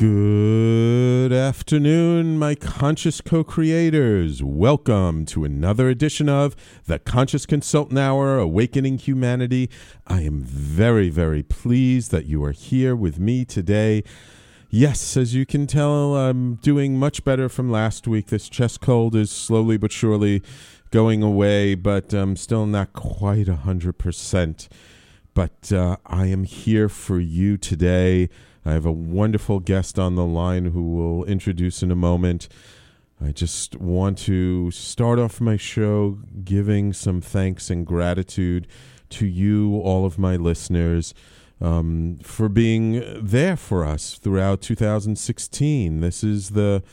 Good afternoon, my conscious co creators. Welcome to another edition of the Conscious Consultant Hour Awakening Humanity. I am very, very pleased that you are here with me today. Yes, as you can tell, I'm doing much better from last week. This chest cold is slowly but surely going away, but I'm still not quite 100%. But uh, I am here for you today. I have a wonderful guest on the line who will introduce in a moment. I just want to start off my show giving some thanks and gratitude to you, all of my listeners, um, for being there for us throughout 2016. This is the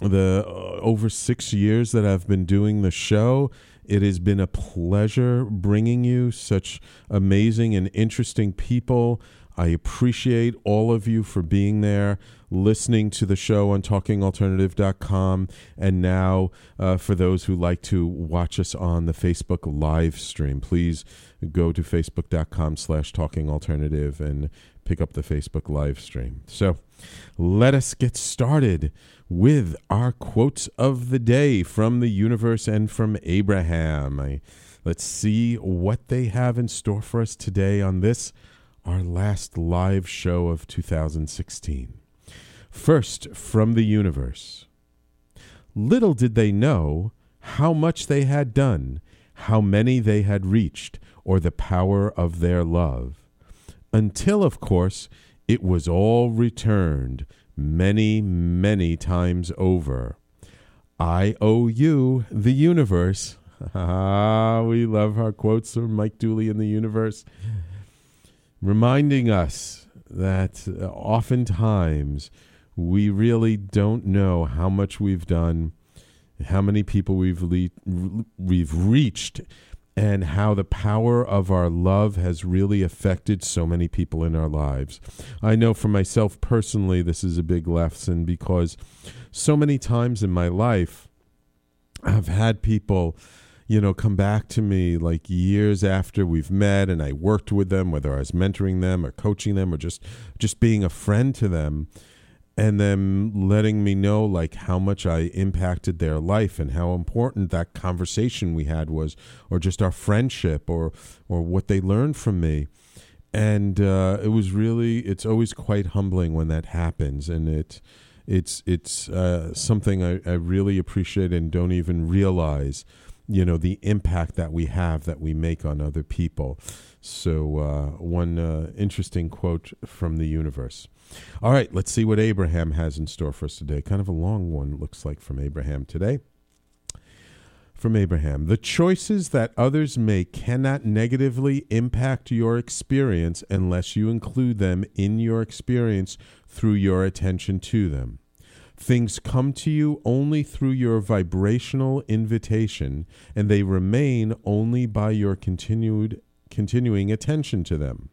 the uh, over six years that I've been doing the show. It has been a pleasure bringing you such amazing and interesting people I appreciate all of you for being there, listening to the show on talkingalternative.com, and now uh, for those who like to watch us on the Facebook live stream, please go to facebook.com slash talkingalternative and pick up the Facebook live stream. So let us get started with our quotes of the day from the universe and from Abraham. I, let's see what they have in store for us today on this our last live show of 2016. First, from the universe. Little did they know how much they had done, how many they had reached, or the power of their love. Until, of course, it was all returned many, many times over. I owe you the universe. Ah, we love our quotes from Mike Dooley in the universe reminding us that uh, oftentimes we really don't know how much we've done, how many people we've le- we've reached, and how the power of our love has really affected so many people in our lives. I know for myself personally, this is a big lesson because so many times in my life, I've had people you know, come back to me like years after we've met and I worked with them, whether I was mentoring them or coaching them or just just being a friend to them, and them letting me know like how much I impacted their life and how important that conversation we had was, or just our friendship or or what they learned from me. And uh, it was really, it's always quite humbling when that happens, and it, it's it's uh, something I, I really appreciate and don't even realize you know the impact that we have that we make on other people. So uh, one uh, interesting quote from the universe. All right let's see what abraham has in store for us today. Kind of a long one looks like from abraham today. From abraham the choices that others make cannot negatively impact your experience unless you include them in your experience through your attention to them Things come to you only through your vibrational invitation, and they remain only by your continued continuing attention to them.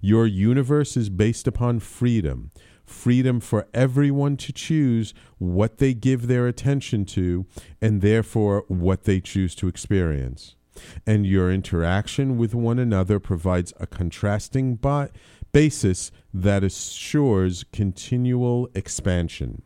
Your universe is based upon freedom, freedom for everyone to choose what they give their attention to and therefore what they choose to experience. And your interaction with one another provides a contrasting bi- basis that assures continual expansion.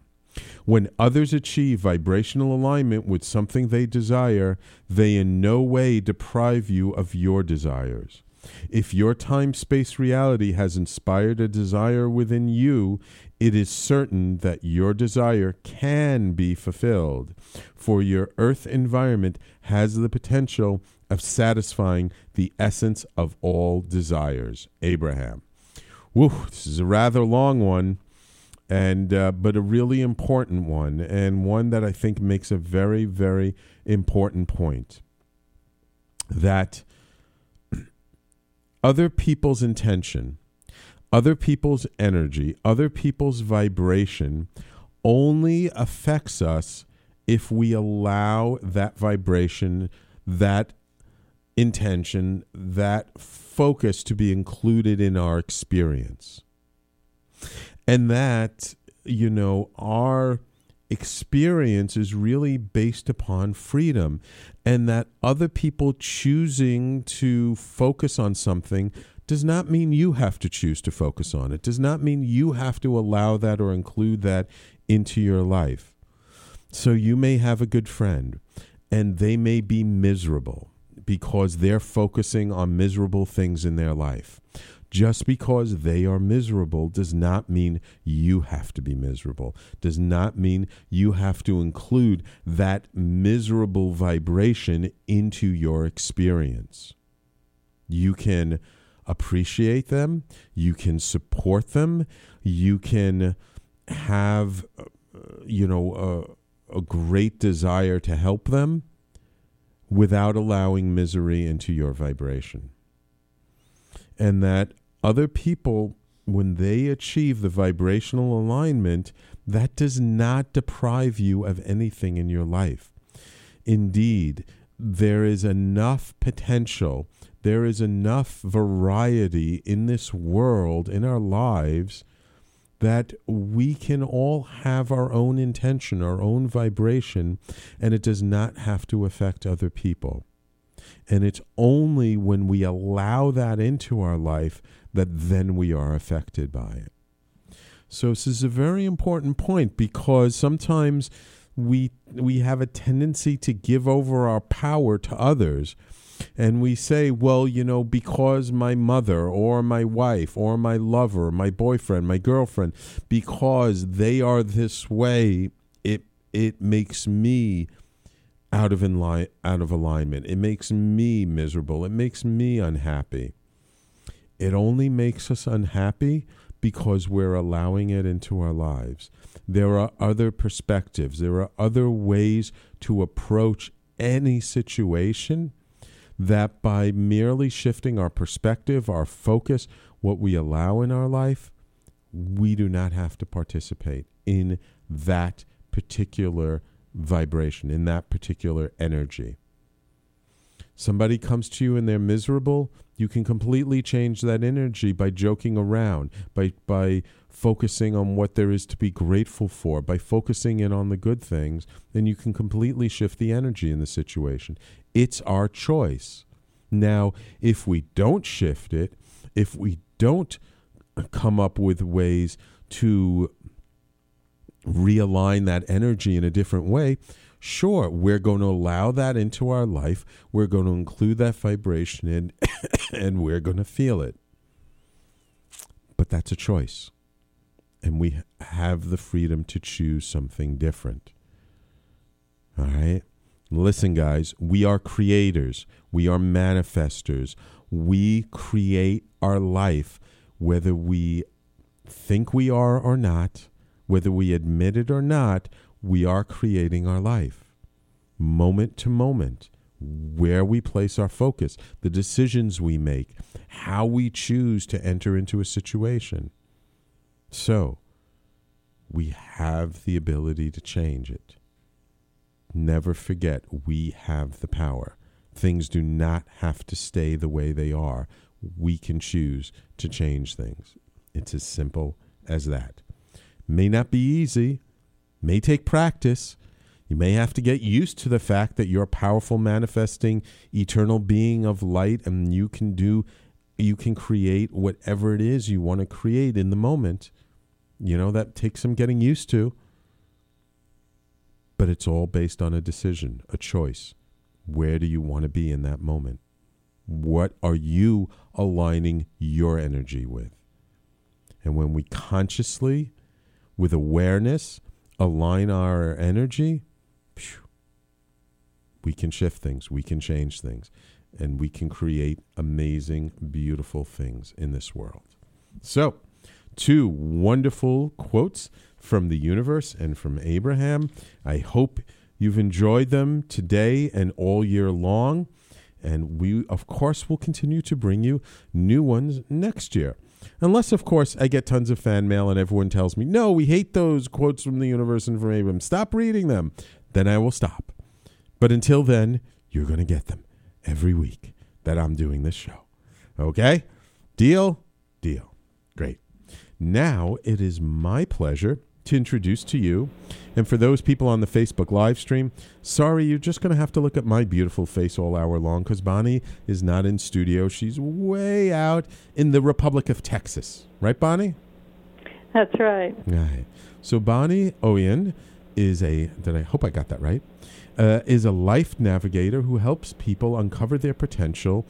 When others achieve vibrational alignment with something they desire, they in no way deprive you of your desires. If your time space reality has inspired a desire within you, it is certain that your desire can be fulfilled, for your earth environment has the potential of satisfying the essence of all desires. Abraham. Woo, this is a rather long one and uh, but a really important one, and one that I think makes a very very important point that other people's intention, other people's energy, other people's vibration only affects us if we allow that vibration, that intention, that focus to be included in our experience and that you know our experience is really based upon freedom and that other people choosing to focus on something does not mean you have to choose to focus on it, does not mean you have to allow that or include that into your life. So you may have a good friend and they may be miserable because they're focusing on miserable things in their life. Just because they are miserable does not mean you have to be miserable, does not mean you have to include that miserable vibration into your experience. You can appreciate them, you can support them, you can have, uh, you know, a, a great desire to help them without allowing misery into your vibration. And that other people, when they achieve the vibrational alignment, that does not deprive you of anything in your life. Indeed, there is enough potential, there is enough variety in this world, in our lives, that we can all have our own intention, our own vibration, and it does not have to affect other people. And it's only when we allow that into our life that then we are affected by it. So this is a very important point because sometimes we we have a tendency to give over our power to others and we say, well, you know, because my mother or my wife or my lover, my boyfriend, my girlfriend, because they are this way, it it makes me out of in line, out of alignment. It makes me miserable. It makes me unhappy. It only makes us unhappy because we're allowing it into our lives. There are other perspectives, there are other ways to approach any situation that by merely shifting our perspective, our focus, what we allow in our life, we do not have to participate in that particular vibration, in that particular energy. Somebody comes to you and they're miserable, you can completely change that energy by joking around, by by focusing on what there is to be grateful for, by focusing in on the good things, then you can completely shift the energy in the situation. It's our choice. Now, if we don't shift it, if we don't come up with ways to realign that energy in a different way, Sure, we're going to allow that into our life. We're going to include that vibration in, and we're going to feel it. But that's a choice. And we have the freedom to choose something different. All right? Listen, guys, we are creators, we are manifestors. We create our life, whether we think we are or not, whether we admit it or not, we are creating our life moment to moment, where we place our focus, the decisions we make, how we choose to enter into a situation. So, we have the ability to change it. Never forget, we have the power. Things do not have to stay the way they are. We can choose to change things. It's as simple as that. May not be easy, may take practice. You may have to get used to the fact that you're a powerful manifesting eternal being of light and you can do you can create whatever it is you want to create in the moment. You know, that takes some getting used to. But it's all based on a decision, a choice. Where do you want to be in that moment? What are you aligning your energy with? And when we consciously, with awareness, align our energy, we can shift things, we can change things, and we can create amazing, beautiful things in this world. So, two wonderful quotes from the universe and from Abraham. I hope you've enjoyed them today and all year long. And we, of course, will continue to bring you new ones next year. Unless, of course, I get tons of fan mail and everyone tells me, no, we hate those quotes from the universe and from Abraham. Stop reading them. Then I will stop. But until then, you're going to get them every week that I'm doing this show. Okay? Deal? Deal. Great. Now it is my pleasure to introduce to you. And for those people on the Facebook live stream, sorry, you're just going to have to look at my beautiful face all hour long because Boni is not in studio. She's way out in the Republic of Texas. Right, Boni? That's right. Right. So Boni Oian is a, did I hope I got that right? Uh, is a life navigator who helps people uncover their potential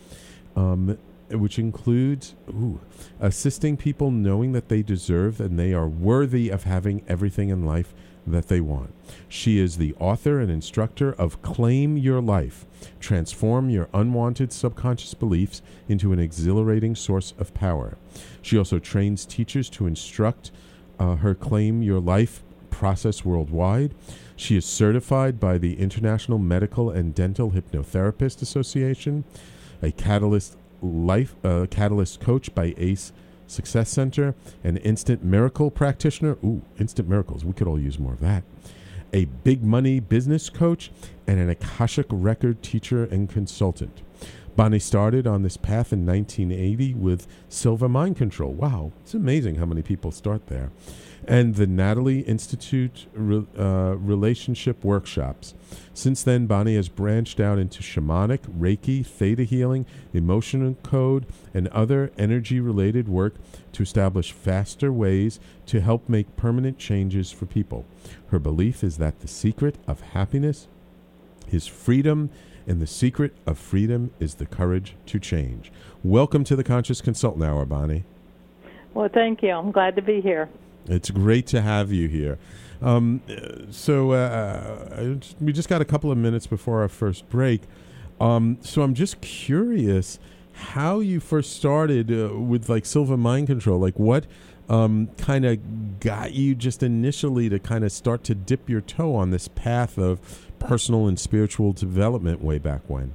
um, which includes ooh, assisting people knowing that they deserve and they are worthy of having everything in life that they want. She is the author and instructor of Claim Your Life Transform Your Unwanted Subconscious Beliefs into an Exhilarating Source of Power. She also trains teachers to instruct uh, her Claim Your Life process worldwide. She is certified by the International Medical and Dental Hypnotherapist Association, a Catalyst life uh, catalyst coach by Ace Success Center, an instant miracle practitioner. Ooh, instant miracles. We could all use more of that. A big money business coach and an Akashic record teacher and consultant. Boni started on this path in 1980 with Silva Mind Control. Wow, it's amazing how many people start there and the Natale Institute re, uh, relationship workshops. Since then, Boni has branched out into shamanic, Reiki, theta healing, emotional code, and other energy related work to establish faster ways to help make permanent changes for people. Her belief is that the secret of happiness is freedom, and the secret of freedom is the courage to change. Welcome to the Conscious Consultant Hour, Boni. Well, thank you. I'm glad to be here. It's great to have you here. Um, so uh, we just got a couple of minutes before our first break. Um, so I'm just curious how you first started uh, with like Silva Mind Control. Like what um, kind of got you just initially to kind of start to dip your toe on this path of personal and spiritual development way back when?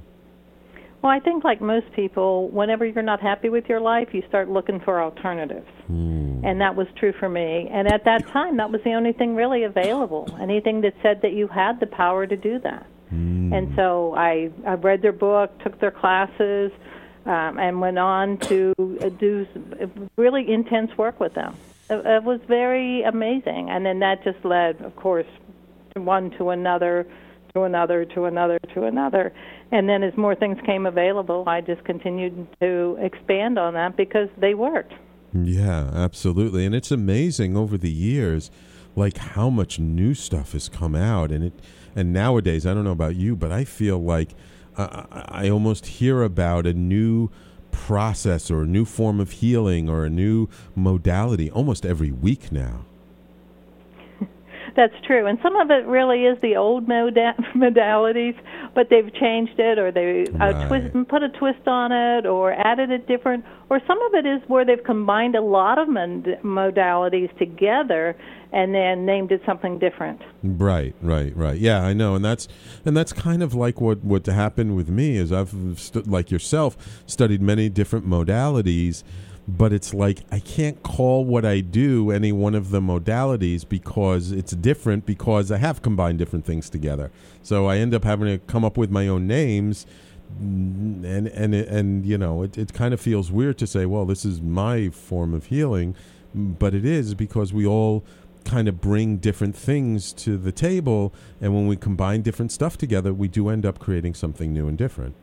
Well, I think like most people, whenever you're not happy with your life, you start looking for alternatives. Mm. And that was true for me. And at that time, that was the only thing really available. Anything that said that you had the power to do that. Mm. And so I I read their book, took their classes, um, and went on to do really intense work with them. It, it was very amazing. And then that just led, of course, one to another to another to another to another. And then as more things came available i just continued to expand on that because they worked. Yeah absolutely. And it's amazing over the years like how much new stuff has come out. And it and nowadays i don't know about you but i feel like uh, I, I almost hear about a new process or a new form of healing or a new modality almost every week now that's true. And some of it really is the old moda- modalities, but they've changed it or they uh, right. twist, put a twist on it or added a different, or some of it is where they've combined a lot of mod- modalities together and then named it something different. Right, right, right. Yeah, I know, and that's and that's kind of like what what happened with me is I've stu- like yourself studied many different modalities but it's like I can't call what I do any one of the modalities because it's different because I have combined different things together. So I end up having to come up with my own names mm, and and and you know it, it kind of feels weird to say well this is my form of healing but it is because we all kind of bring different things to the table and when we combine different stuff together we do end up creating something new and different.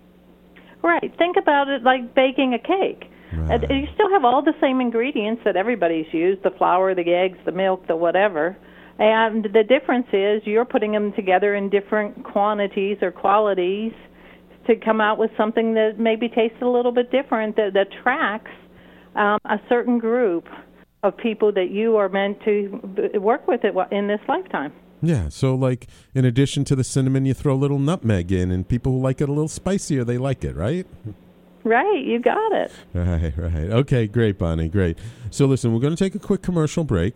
Right. Think about it like baking a cake Right. you still have all the same ingredients that everybody's used the flour, the eggs, the milk, the whatever. And the difference is you're putting them together in different quantities or qualities to come out with something that maybe tastes a little bit different that, that attracts um, a certain group of people that you are meant to work with it in this lifetime. Yeah, so like in addition to the cinnamon, you throw a little nutmeg in, and people who like it a little spicier, they like it, right? Right, you got it. Right, right. Okay, great, Boni, great. So, listen, we're going to take a quick commercial break.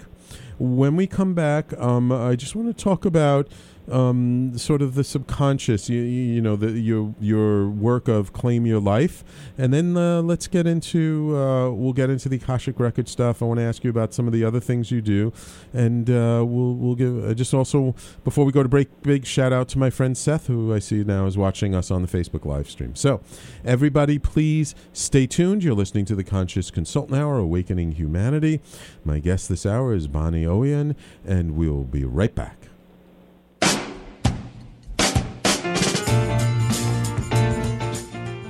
When we come back, um, I just want to talk about um, sort of the subconscious, you, you know, the, your your work of claim your life, and then uh, let's get into uh, we'll get into the Akashic record stuff. I want to ask you about some of the other things you do, and uh, we'll we'll give just also before we go to break, big shout out to my friend Seth, who I see now is watching us on the Facebook live stream. So, everybody, please stay tuned. You're listening to the Conscious Consultant Hour, Awakening Humanity. My guest this hour is Boni Oian, and we'll be right back.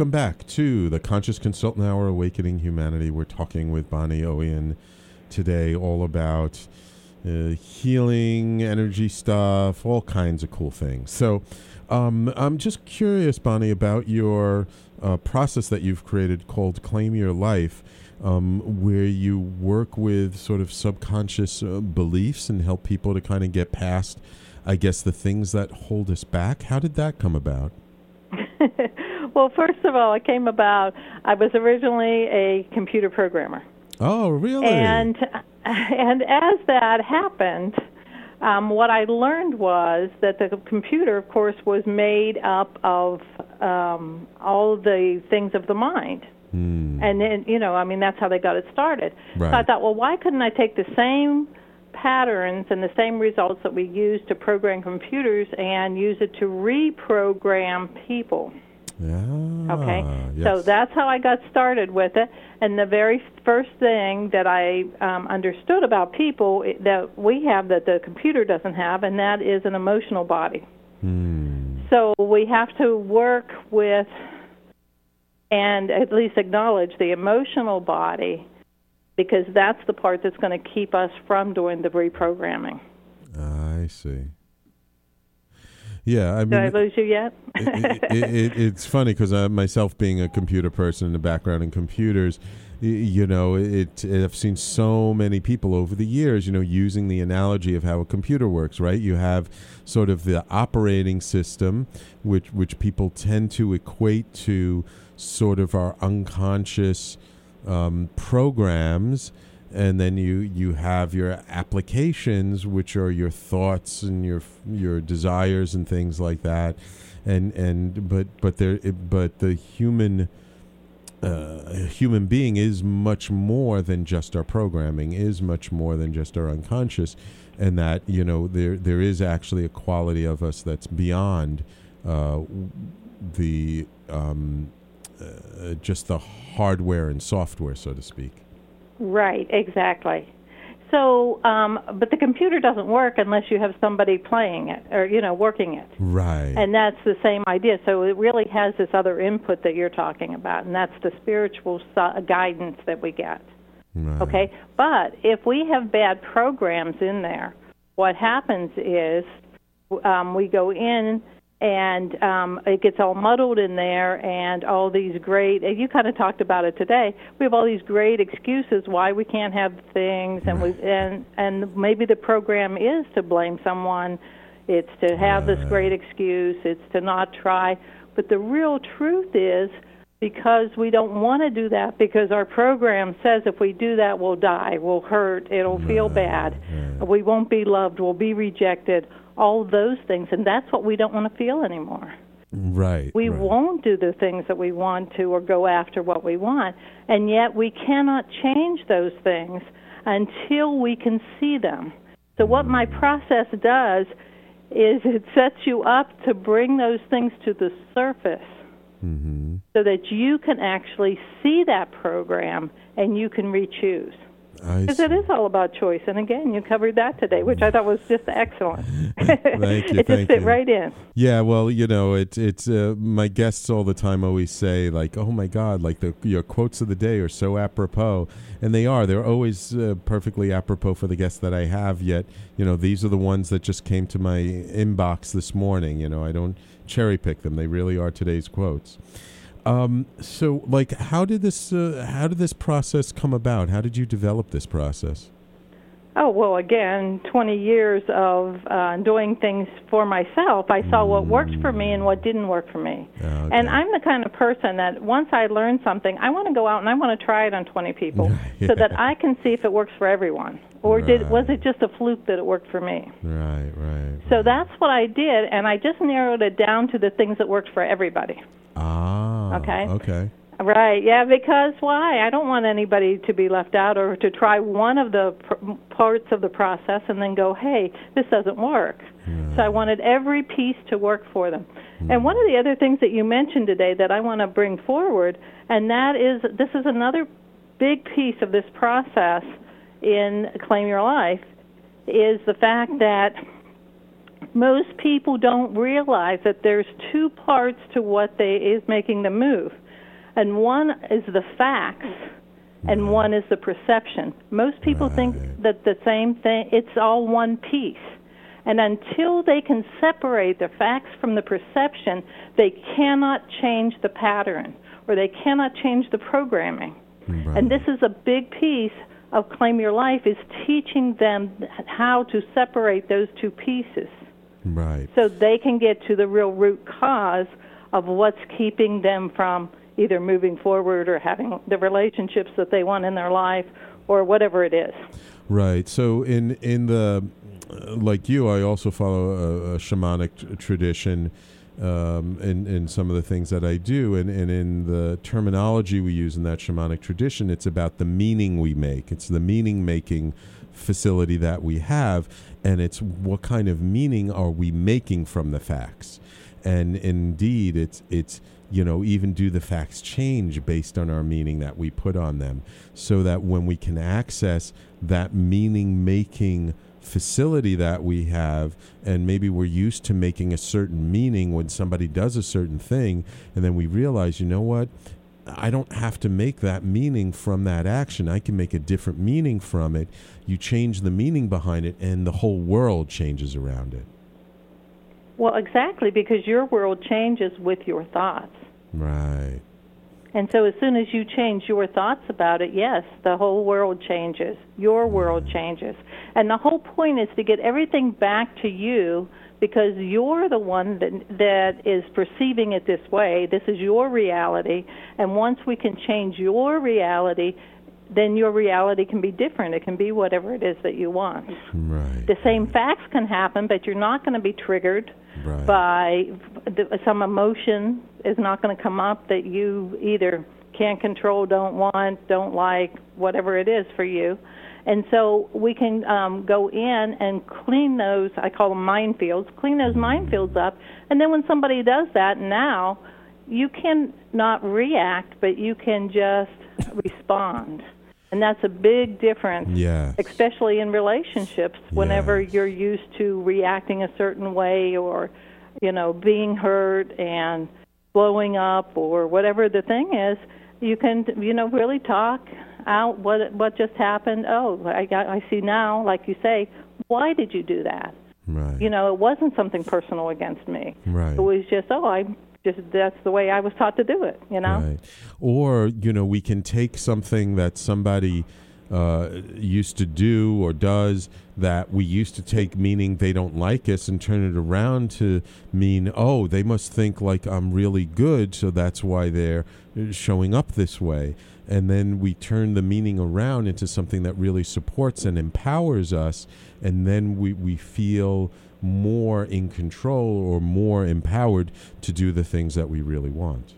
Welcome back to the Conscious Consultant Hour Awakening Humanity. We're talking with Boni Oian today all about uh, healing, energy stuff, all kinds of cool things. So um, I'm just curious, Boni, about your uh, process that you've created called Claim Your Life, um, where you work with sort of subconscious uh, beliefs and help people to kind of get past, I guess, the things that hold us back. How did that come about? well, first of all, it came about. I was originally a computer programmer, Oh, really? and and as that happened, um, what I learned was that the computer, of course, was made up of um, all the things of the mind. Hmm. And then, you know, I mean, that's how they got it started. So I thought, well, why couldn't I take the same patterns and the same results that we use to program computers and use it to reprogram people? Yeah. Okay. yes. So that's how I got started with it. And the very first thing that I um, understood about people that we have that the computer doesn't have, and that is an emotional body. Hmm. So we have to work with and at least acknowledge the emotional body because that's the part that's going to keep us from doing the reprogramming. I see. Yeah, I mean, Did I lose you yet? it, it, it, it's funny because uh, myself being a computer person in the background in computers, you know, it, I've seen so many people over the years, you know, using the analogy of how a computer works. Right? You have sort of the operating system, which which people tend to equate to sort of our unconscious um, programs and then you you have your applications which are your thoughts and your your desires and things like that. And and but but there but the human uh, human being is much more than just our programming is much more than just our unconscious and that you know there there is actually a quality of us that's beyond uh, the um, uh, just the hardware and software so to speak Right, exactly. So, um, but the computer doesn't work unless you have somebody playing it or you know working it, right and that's the same idea. So it really has this other input that you're talking about, and that's the spiritual su- guidance that we get. right. Okay, but if we have bad programs in there, what happens is um, we go in and um, it gets all muddled in there, and all these great. You kind of talked about it today. We have all these great excuses why we can't have things, and we and and maybe the program is to blame someone. It's to have this great excuse. It's to not try. But the real truth is because we don't want to do that because our program says if we do that we'll die, we'll hurt, it'll feel bad, we won't be loved, we'll be rejected, all those things, and that's what we don't want to feel anymore. Right. We right. won't do the things that we want to or go after what we want, and yet we cannot change those things until we can see them. So what my mm. process does is it sets you up to bring those things to the surface Mm-hmm. so that you can actually see that program and you can re-choose. Because it is all about choice. And again, you covered that today, which I thought was just excellent. Thank you, it thank just fit you. right in. Yeah, well, you know, it's it's uh, my guests all the time always say like, "Oh my God!" Like the your quotes of the day are so apropos, and they are. They're always uh, perfectly apropos for the guests that I have. Yet, you know, these are the ones that just came to my inbox this morning. You know, I don't cherry pick them; they really are today's quotes. Um, so, like, how did this uh, how did this process come about? How did you develop this process? Oh, well, again, 20 years of uh, doing things for myself, I saw what worked for me and what didn't work for me. Okay. And I'm the kind of person that once I learn something, I want to go out and I want to try it on 20 people Yeah. so that I can see if it works for everyone. Or did was it just a fluke that it worked for me? Right, right. So right. that's what I did, and I just narrowed it down to the things that worked for everybody. ah Okay. okay. Right, yeah, because why? I don't want anybody to be left out or to try one of the pr- parts of the process and then go, hey, this doesn't work. So I wanted every piece to work for them. And hmm. one of the other things that you mentioned today that I want to bring forward, and that is this is another big piece of this process in Claim Your Life, is the fact that most people don't realize that there's two parts to what they is making the move and one is the facts and one is the perception. Most people think that the same thing it's all one piece. And until they can separate the facts from the perception they cannot change the pattern or they cannot change the programming. Right. and this is a big piece of claim your life is teaching them how to separate those two pieces. Right. so they can get to the real root cause of what's keeping them from either moving forward or having the relationships that they want in their life or whatever it is. Right. So in in the uh, like you, I also follow a, a shamanic t- tradition um, in in some of the things that I do, and and in the terminology we use in that shamanic tradition, it's about the meaning we make. It's the meaning making facility that we have, and it's what kind of meaning are we making from the facts. And indeed, it's it's you know even do the facts change based on our meaning that we put on them, so that when we can access that meaning making facility that we have and maybe we're used to making a certain meaning when somebody does a certain thing and then we realize you know what I don't have to make that meaning from that action. I can make a different meaning from it. You change the meaning behind it, and the whole world changes around it. Well, exactly, because your world changes with your thoughts. Right. And so as soon as you change your thoughts about it, yes, the whole world changes. Your mm-hmm. world changes. And the whole point is to get everything back to you because you're the one that that is perceiving it this way. This is your reality, and once we can change your reality, then your reality can be different. It can be whatever it is that you want. Right. The same facts can happen, but you're not going to be triggered Right. by the- some emotion is not going to come up that you either can't control, don't want, don't like, whatever it is for you. And so we can um, go in and clean those, I call them minefields, clean those minefields up. And then when somebody does that now, you can not react, but you can just respond. And that's a big difference Yes. especially in relationships whenever you're used to reacting a certain way or you know being hurt and blowing up or whatever the thing is you can you know really talk out what what just happened oh i got i see now like you say why did you do that Right. you know it wasn't something personal against me Right. it was just oh i just that's the way i was taught to do it you know Right. Or, you know, we can take something that somebody uh, used to do or does that we used to take meaning they don't like us and turn it around to mean, oh, they must think like I'm really good, so that's why they're showing up this way. And then we turn the meaning around into something that really supports and empowers us, and then we, we feel more in control or more empowered to do the things that we really want.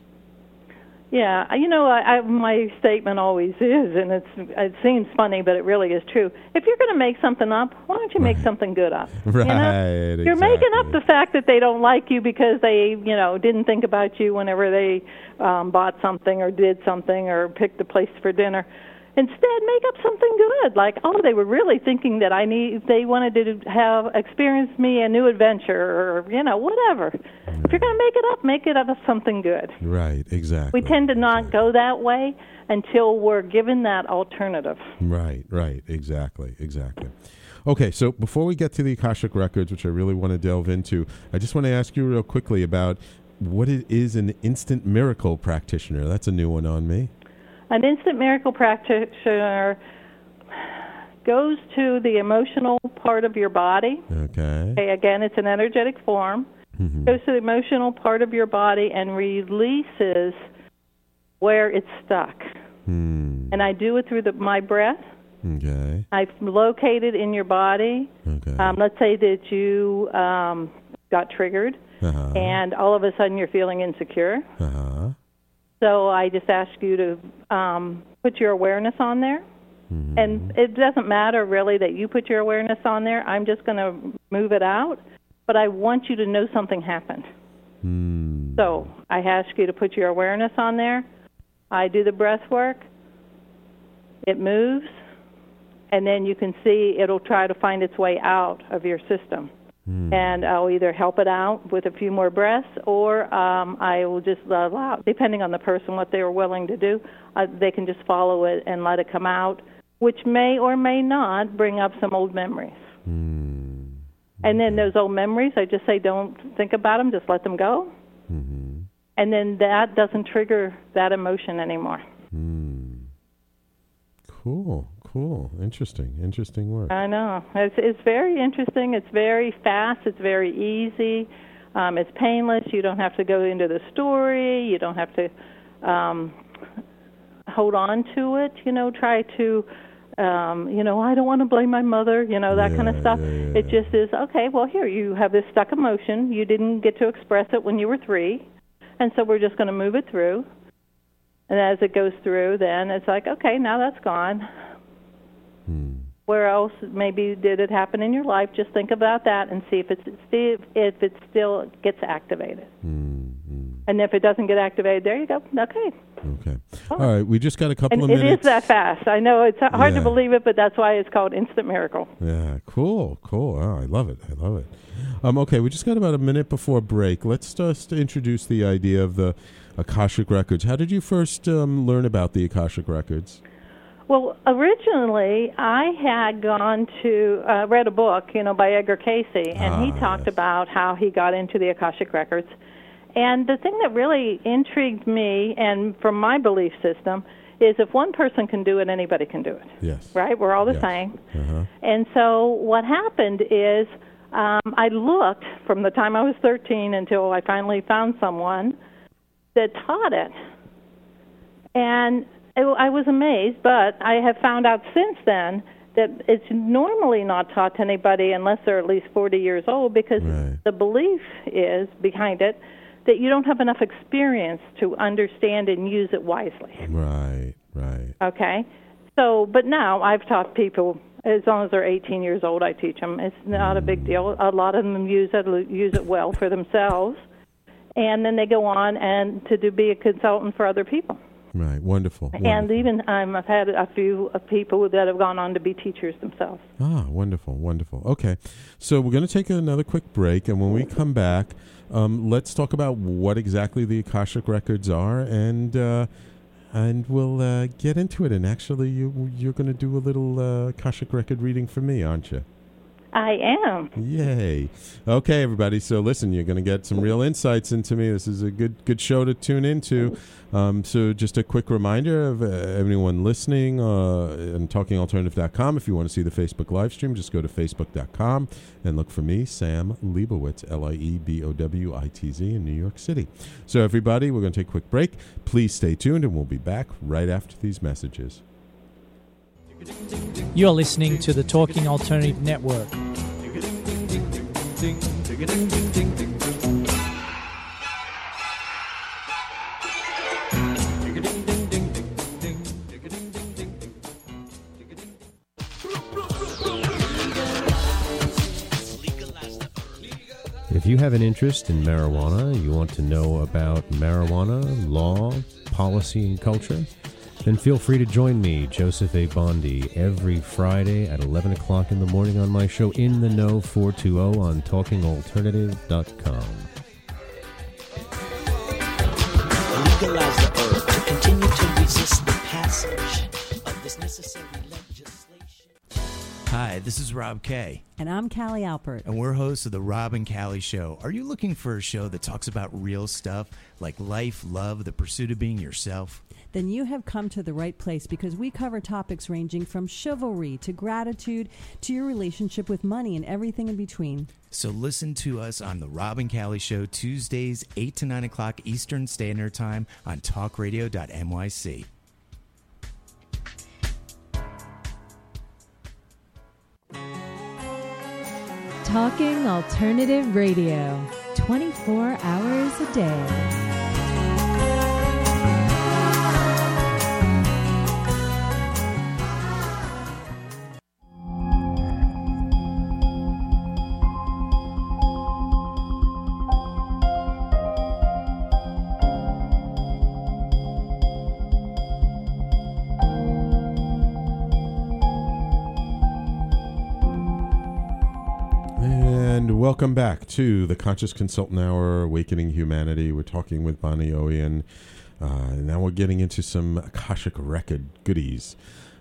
Yeah, you know, I, I, my statement always is, and it's it seems funny, but it really is true. If you're going to make something up, why don't you make Right. something good up? Right, You know? You're making up the fact that they don't like you because they, you know, didn't think about you whenever they um, bought something or did something or picked a place for dinner. Instead, make up something good, like, oh, they were really thinking that I need, they wanted to have experience me a new adventure, or you know, whatever. If you're going to make it up, make it up of something good. Right, exactly. We tend to not go that way until we're given that alternative. Right, right, exactly, exactly. Okay, so before we get to the Akashic Records, which I really want to delve into, I just want to ask you real quickly about what it is an instant miracle practitioner. That's a new one on me. An instant miracle practitioner goes to the emotional part of your body. Okay. Okay, again, it's an energetic form. Mhm. Goes to the emotional part of your body and releases where it's stuck. Hmm. And I do it through the, my breath. Okay. I've located in your body. Okay. Um, let's say that you um, got triggered, uh-huh. and all of a sudden you're feeling insecure. uh-huh. So I just ask you to um, put your awareness on there. Mhm. And it doesn't matter really that you put your awareness on there. I'm just going to move it out. But I want you to know something happened. Hmm. So I ask you to put your awareness on there. I do the breath work. It moves. And then you can see it'll try to find its way out of your system. Hmm. And I'll either help it out with a few more breaths or um, I will just allow, depending on the person, what they are willing to do, uh, they can just follow it and let it come out, which may or may not bring up some old memories. Hmm. And then those old memories, I just say don't think about them, just let them go. Mhm. And then that doesn't trigger that emotion anymore. Hmm. Cool. Cool. Interesting. Interesting work. I know. It's it's very interesting. It's very fast. It's very easy. Um, it's painless. You don't have to go into the story. You don't have to um, hold on to it. You know, try to, um, you know, I don't want to blame my mother. You know, that kind of stuff. yeah, It just is okay. Well, here you have this stuck emotion. You didn't get to express it when you were three, and so we're just going to move it through. And as it goes through, then it's like, okay, now that's gone Hmm. where else maybe did it happen in your life just think about that and see if it's see if it still gets activated Hmm. And if it doesn't get activated there you go okay Okay. Oh. All right. We just got a couple and of it minutes. is that fast i know it's hard Yeah. to believe it but that's why it's called instant miracle Yeah, cool, cool. Oh, I love it. I love it. Um, okay, we just got about a minute before break. Let's just introduce the idea of the Akashic Records. How did you first um, learn about the Akashic Records? Well originally i had gone to uh, read a book you know by edgar cayce and he Ah, talked yes. about how he got into the akashic records and the thing that really intrigued me and from my belief system is if one person can do it anybody can do it Yes. right? We're all the Yes. same. Uh-huh. And so what happened is um, I looked from the time I was 13 until I finally found someone that taught it. And I was amazed, but I have found out since then that it's normally not taught to anybody unless they're at least 40 years old because Right. the belief is behind it that you don't have enough experience to understand and use it wisely. Right, right. Okay. So, but now I've taught people as long as they're 18 years old. I teach them. It's not a big mm. deal. A lot of them use it use it well for themselves, and then they go on and to do be a consultant for other people. Right. Wonderful. And wonderful. even um, I've had a few of people that have gone on to be teachers themselves. Ah, wonderful, wonderful. Okay, so we're going to take another quick break, and when we come back, um, let's talk about what exactly the Akashic records are, and uh, and we'll uh, get into it. And actually, you you're going to do a little uh, Akashic record reading for me, aren't you? I am. Yay. Okay, everybody. So listen, you're going to get some real insights into me. This is a good good show to tune into. Um, so just a quick reminder of uh, everyone listening uh, and talkingalternative.com. If you want to see the Facebook live stream, just go to facebook.com and look for me, Sam Liebowitz, L-I-E-B-O-W-I-T-Z in New York City. So everybody, we're going to take a quick break. Please stay tuned and we'll be back right after these messages. You're listening to the Talking Alternative Network. If you have an interest in marijuana, you want to know about marijuana, law, policy, and culture, then feel free to join me, Joseph A. Bondi, every Friday at 11 o'clock in the morning on my show In the Know 420 on talkingalternative.com. legalize the herb to continue to resist the passage of this necessary legislation. Hi, this is Rob Kay, And I'm Callie Alpert. and we're hosts of the Rob and Callie Show. Are you looking for a show that talks about real stuff like life, love, the pursuit of being yourself? Then you have come to the right place because we cover topics ranging from chivalry to gratitude to your relationship with money and everything in between. So listen to us on the Rob and Callie Show Tuesdays, 8 to 9 o'clock Eastern Standard Time on talkradio.nyc. Talking Alternative Radio. 24 hours a day. Welcome back to the Conscious Consultant Hour, Awakening Humanity. We're talking with Boni Oian. Uh, and now we're getting into some Akashic Record goodies.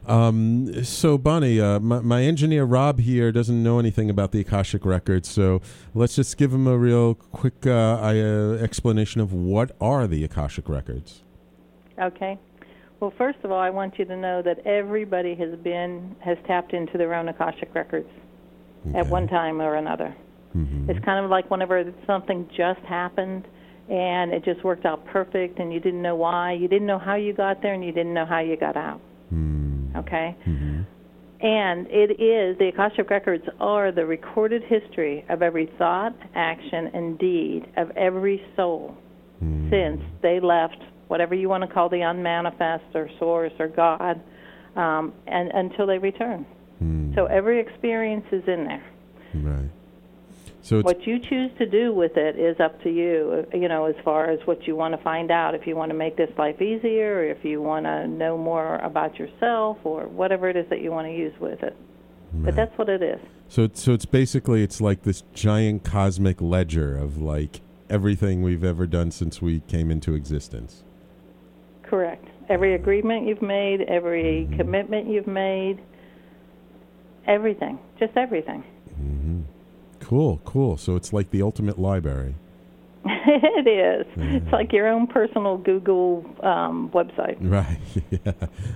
Um, so, Boni, uh, my, my engineer Rob here doesn't know anything about the Akashic Records, so let's just give him a real quick uh, I, uh, explanation of what are the Akashic Records. Okay. Well, first of all, I want you to know that everybody has been has tapped into their own akashic records at one time or another. Mm-hmm. It's kind of like whenever something just happened and it just worked out perfect, and you didn't know why, you didn't know how you got there, and you didn't know how you got out. Mm-hmm. Okay. Mm-hmm. And it is the Akashic Records are the recorded history of every thought, action, and deed of every soul since they left whatever you want to call the unmanifest or source or God, um, and until they return. So every experience is in there. Right. So What you choose to do with it is up to you. uh, You know, as far as what you want to find out, if you want to make this life easier, or if you want to know more about yourself, or whatever it is that you want to use with it. But that's what it is. So it's, so it's basically it's like this giant cosmic ledger of like everything we've ever done since we came into existence. Correct. Every agreement you've made, every commitment you've made, everything, just everything. Cool, cool. So it's like the ultimate library. it is. It's like your own personal Google um, website. Right. yeah.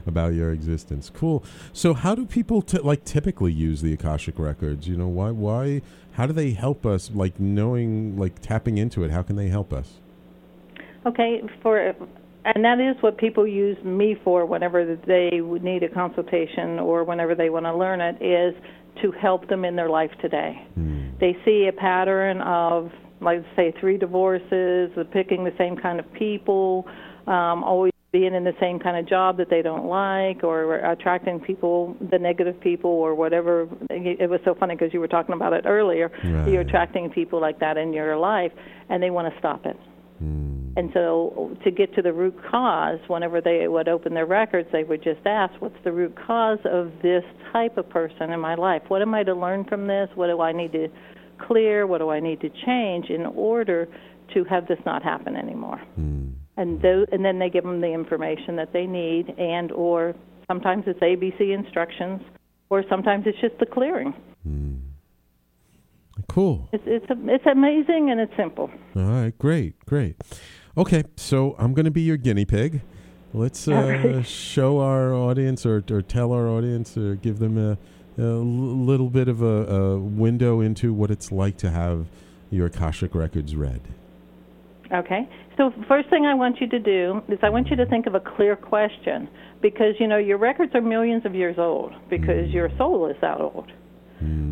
About your existence. Cool. So how do people t- like typically use the Akashic records? You know, why why how do they help us like knowing like tapping into it? How can they help us? Okay, for and that is what people use me for whenever they need a consultation or whenever they want to learn it is to help them in their life today. They see a pattern of like say three divorces, picking the same kind of people, um, always being in the same kind of job that they don't like, or attracting people, the negative people, or whatever. It was so funny because you were talking about it earlier. Right. You're attracting people like that in your life, and they want to stop it. Hmm. And so, to get to the root cause, whenever they would open their records, they would just ask, What's the root cause of this type of person in my life? What am I to learn from this? What do I need to clear? What do I need to change in order to have this not happen anymore? Hmm. And, tho- and then they give them the information that they need, and or sometimes it's ABC instructions, or sometimes it's just the clearing. Hmm. Cool. It's it's it's amazing and it's simple. All right, great, great. Okay, so I'm going to be your guinea pig. Let's uh, Alright. show our audience or, or tell our audience or give them a little bit of a, a window into what it's like to have your Akashic records read. Okay. So first thing I want you to do is I want you to think of a clear question because you know your records are millions of years old because your soul is that old.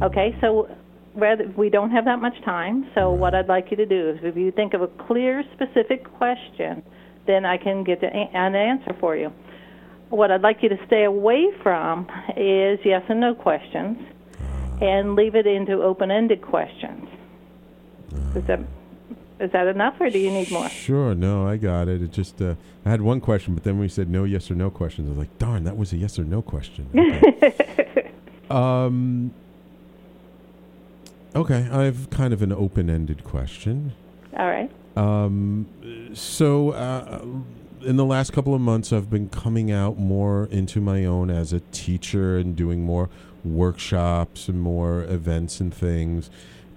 Okay. So rather we don't have that much time. So what I'd like you to do is if you think of a clear specific question, then I can get an answer for you. What I'd like you to stay away from is yes and no questions and leave it into open-ended questions. Is that is that enough, or do you need more? Sure, no, I got it. It just uh, I had one question, but then we said no yes or no questions. I was like, darn, that was a yes or no question. Okay. um, okay, I have kind of an open-ended question. All right. Um, so, uh, in the last couple of months, I've been coming out more into my own as a teacher and doing more workshops and more events and things.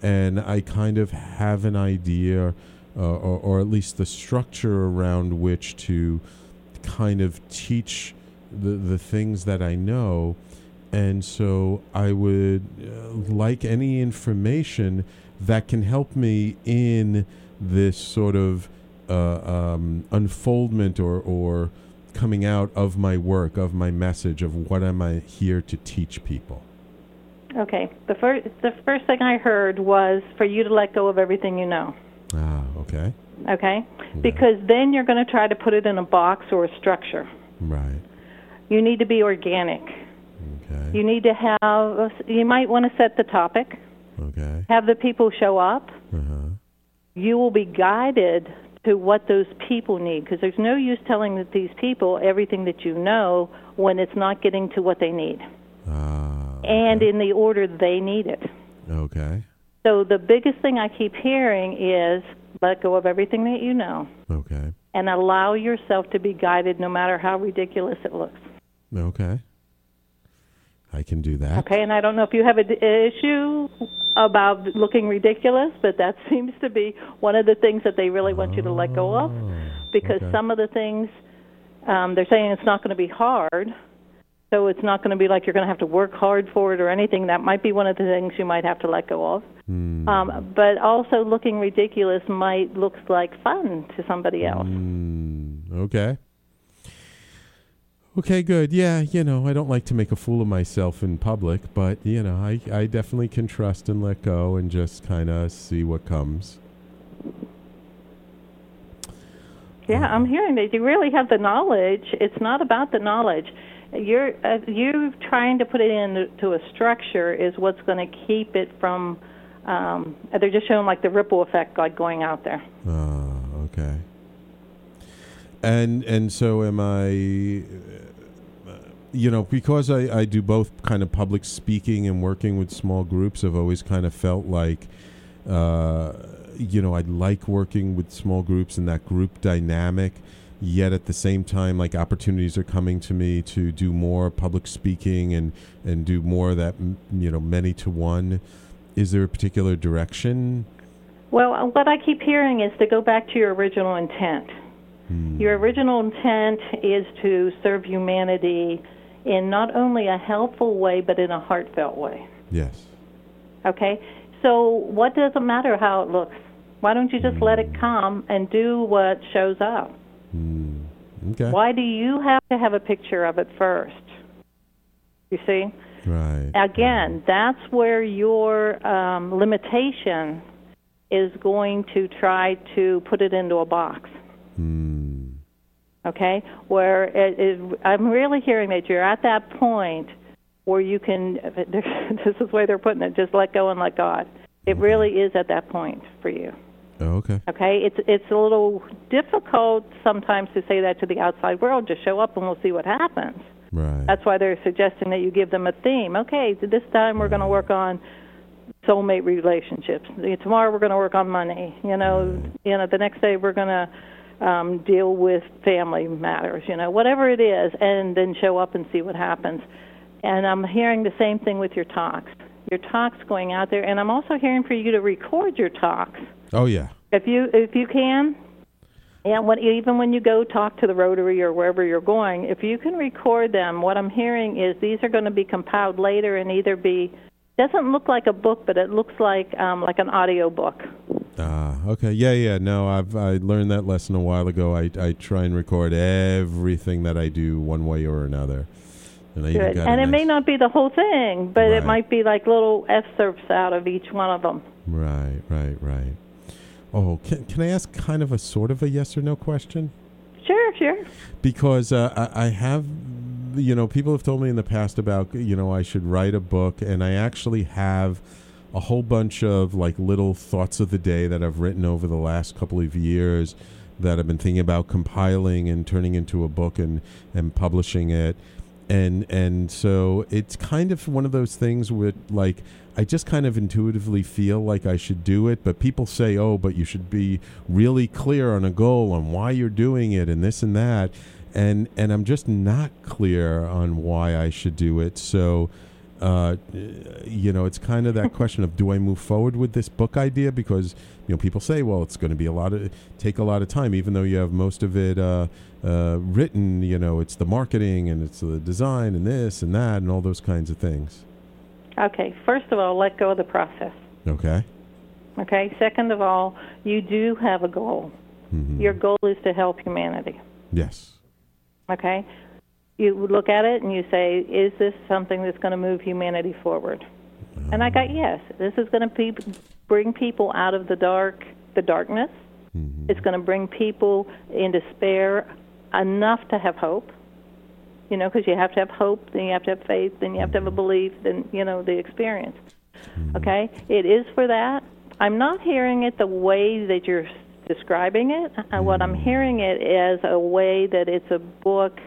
And I kind of have an idea, uh, or, or at least the structure around which to kind of teach the, the things that I know. And so I would uh, like any information that can help me in this sort of uh, um, unfoldment or, or coming out of my work, of my message, of what am I here to teach people. Okay. The first the first thing I heard was for you to let go of everything you know. Ah, okay. Okay? Because then you're going to try to put it in a box or a structure. Right. You need to be organic. Okay. You need to have you might want to set the topic. Okay. Have the people show up. Uh-huh. You will be guided to what those people need because there's no use telling that these people everything that you know when it's not getting to what they need Ah, and in the order they need it. okay. So the biggest thing I keep hearing is let go of everything that you know Okay. and allow yourself to be guided no matter how ridiculous it looks. Okay. I can do that. Okay, and I don't know if you have an issue about looking ridiculous, but that seems to be one of the things that they really want you to let go of because okay. some of the things um, they're saying it's not going to be hard. So it's not going to be like you're going to have to work hard for it or anything. That might be one of the things you might have to let go of. Hmm. Um, but also, looking ridiculous might look like fun to somebody else. Mm, okay. Okay, good. Yeah, you know, I don't like to make a fool of myself in public, but you know, I I definitely can trust and let go and just kind of see what comes. Yeah, I'm hearing that you really have the knowledge. It's not about the knowledge. You're uh, you trying to put it into a structure is what's going to keep it from. Um, they're just showing like the ripple effect, like going out there. Oh, okay. And and so am I. You know, because I, I do both kind of public speaking and working with small groups, I've always kind of felt like, uh, you know, I like working with small groups and that group dynamic. Yet at the same time, like opportunities are coming to me to do more public speaking and and do more of that, you know, many to one. Is there a particular direction? Well, uh, what I keep hearing is to go back to your original intent. Your original intent is to serve humanity in not only a helpful way, but in a heartfelt way. Yes. Okay? So, what does it matter how it looks? Why don't you just let it come and do what shows up? Okay. Why do you have to have a picture of it first? You see? Right. Again, that's where your um, limitation is going to try to put it into a box. Hmm. Okay? Where it, I'm really hearing that you're at that point where you can, this is the way they're putting it, just let go and let God. It mm-hmm. really is at that point for you. Oh, okay. Okay, it's it's a little difficult sometimes to say that to the outside world. Just show up and we'll see what happens. Right. That's why they're suggesting that you give them a theme. Okay, this time we're going to work on soulmate relationships. Tomorrow we're going to work on money. You know, you know, the next day we're going to um, deal with family matters. You know, whatever it is, and then show up and see what happens. And I'm hearing the same thing with your talks. your talks going out there, and I'm also hearing for you to record your talks Oh yeah. if you if you can. Yeah, when, even when you go talk to the Rotary or wherever you're going, if you can record them, what I'm hearing is these are going to be compiled later and either be doesn't look like a book, but it looks like um, like an audio book. Ah, okay. Yeah, yeah. No, I've I learned that lesson a while ago. I I try and record everything that I do one way or another. And I Good. got And it may not be the whole thing, but Right. it might be like little excerpts out of each one of them. Right, right, right. Oh, can can I ask kind of a sort of a yes or no question? Sure, sure. because uh, I, I have, you know, people have told me in the past about, you know, I should write a book, and I actually have a whole bunch of like little thoughts of the day that I've written over the last couple of years that I've been thinking about compiling and turning into a book and and publishing it. And and so it's kind of one of those things where like I just kind of intuitively feel like I should do it, but people say, "Oh, but you should be really clear on a goal on why you're doing it and this and that." And and I'm just not clear on why I should do it. So uh, you know, it's kind of that question of do I move forward with this book idea because you know people say, well, it's going to be a lot of take a lot of time, even though you have most of it uh, uh, written. You know, it's the marketing and it's the design and this and that and all those kinds of things. Okay, first of all, let go of the process. Okay. Okay, second of all, you do have a goal. Mhm. Your goal is to help humanity. Yes. Okay? You look at it and you say, is this something that's going to move humanity forward? And I got yes. This is going to be, bring people out of the dark, the darkness. Mm-hmm. It's going to bring people in despair enough to have hope. You know, because you have to have hope, then you have to have faith, then you have to have a mm-hmm. belief, then you know the experience. Mm-hmm. Okay, it is for that. I'm not hearing it the way that you're describing it. Uh, What I'm hearing it as a way that it's a book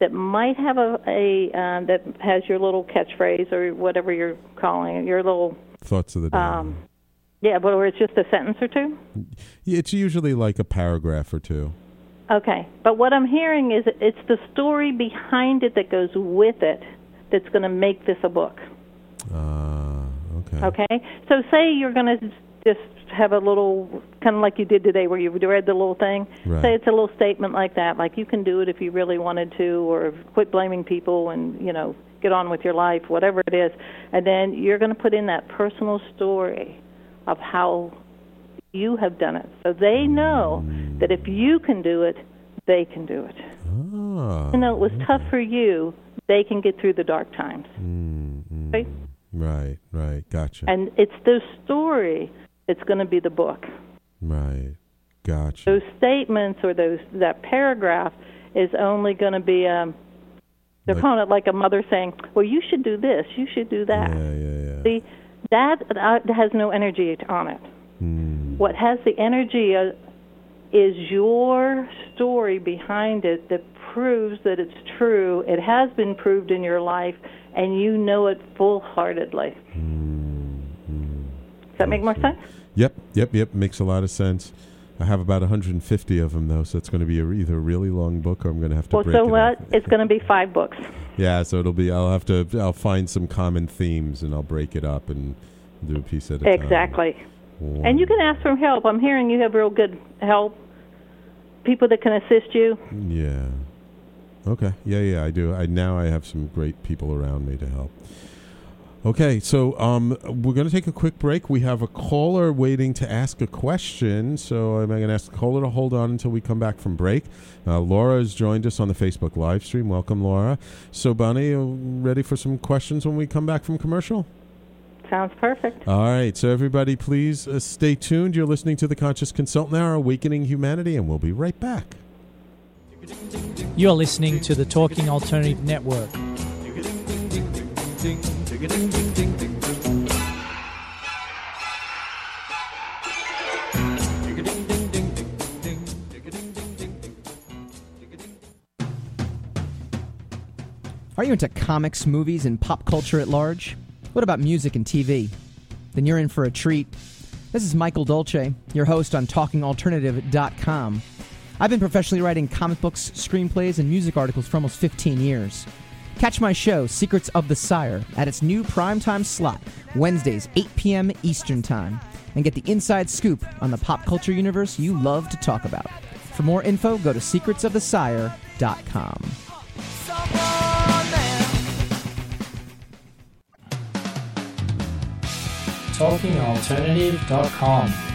that might have a, a um, that has your little catchphrase or whatever you're calling it, your little Thoughts of the day. um, yeah, but where it's just a sentence or two. it's usually like a paragraph or two. Okay, but what I'm hearing is it's the story behind it that goes with it that's going to make this a book. Ah, okay. Okay, so say you're going to just have a little kind of like you did today, where you read the little thing. Right. Say it's a little statement like that, like you can do it if you really wanted to, or quit blaming people and you know get on with your life, whatever it is. And then you're going to put in that personal story of how you have done it, so they know that if you can do it, they can do it. Ah. Even though it was tough for you, they can get through the dark times. Mm, mm. Right? Right, right. Gotcha. And it's the story that's going to be the book. right. Gotcha. Those statements or those that paragraph is only going to be um they're Like- calling it like a mother saying, "Well, you should do this, you should do that." Yeah, yeah, yeah. See, that uh, has no energy on it. Mm. What has the energy uh, is your story behind it that proves that it's true. It has been proved in your life, and you know it full-heartedly. Does that make more sense? Yep, yep, yep. Makes a lot of sense. I have about 150 of them though, so it's going to be a, either a really long book or I'm going to have to Well, break so it what? up. It's going to be five books. Yeah, so it'll be. I'll have to. I'll find some common themes and I'll break it up and do a piece at a time. Exactly. And you can ask for help. I'm hearing you have real good help, people that can assist you. Yeah. Okay. Yeah, yeah. I do. I now I have some great people around me to help. Okay, so um, we're going to take a quick break. We have a caller waiting to ask a question, so I'm going to ask the caller to hold on until we come back from break. Uh, Laura has joined us on the Facebook live stream. Welcome, Laura. So, Boni, you ready for some questions when we come back from commercial? Sounds perfect. All right, so everybody, please uh, stay tuned. You're listening to the Conscious Consultant Hour, Awakening Humanity, and we'll be right back. You're listening to the Talking Alternative Network. Are you into comics, movies, and pop culture at large? What about music and TV? Then you're in for a treat. This is Michael Dolce, your host on TalkingAlternative.com. I've been professionally writing comic books, screenplays, and music articles for almost 15 years. Catch my show, Secrets of the Sire, at its new primetime slot, Wednesdays, 8 p.m. Eastern Time, and get the inside scoop on the pop culture universe you love to talk about. For more info, go to secretsofthesire.com. TalkingAlternative.com.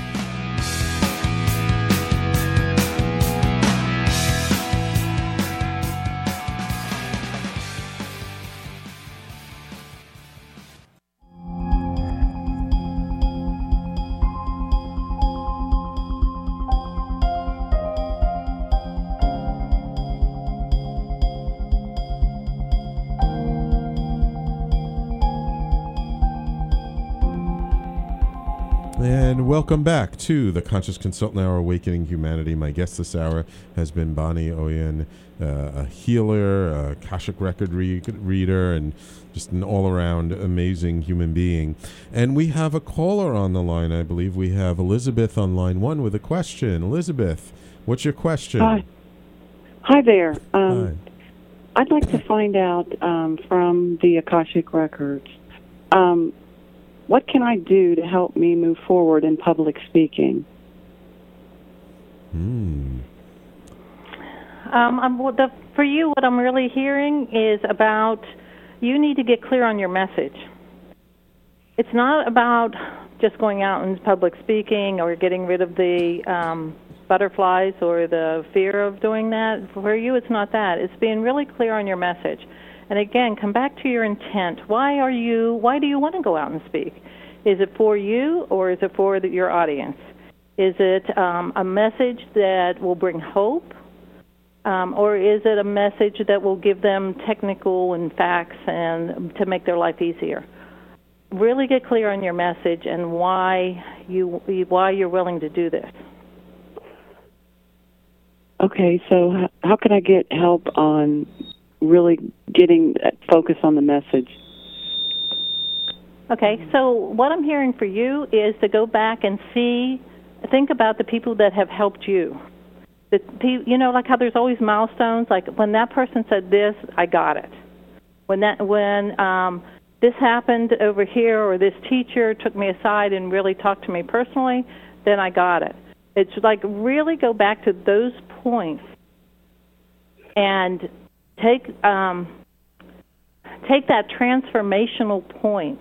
And welcome back to the Conscious Consultant Hour, Awakening Humanity. My guest this hour has been Boni Oian, uh, a healer, a Akashic record re- reader, and just an all around amazing human being. And we have a caller on the line, I believe. We have Elizabeth on line one with a question. Elizabeth, what's your question? Hi. Hi there. Um, I'd like to find out um, from the Akashic Records um, what can I do to help me move forward in public speaking? Hmm. Um, I'm, well, the, for you, what I'm really hearing is about you need to get clear on your message. It's not about just going out and public speaking or getting rid of the um, butterflies or the fear of doing that. For you, it's not that. It's being really clear on your message. And again, come back to your intent. Why are you? Why do you want to go out and speak? Is it for you or is it for the, your audience? Is it um, a message that will bring hope, um, or is it a message that will give them technical and facts and to make their life easier? Really get clear on your message and why you why you're willing to do this. Okay, so how can I get help on really getting focus on the message? Okay, so what I'm hearing for you is to go back and see, think about the people that have helped you. The you know, like how there's always milestones. Like when that person said this, I got it. When that when um, this happened over here, or this teacher took me aside and really talked to me personally, then I got it. It's like really go back to those points and take um, take that transformational point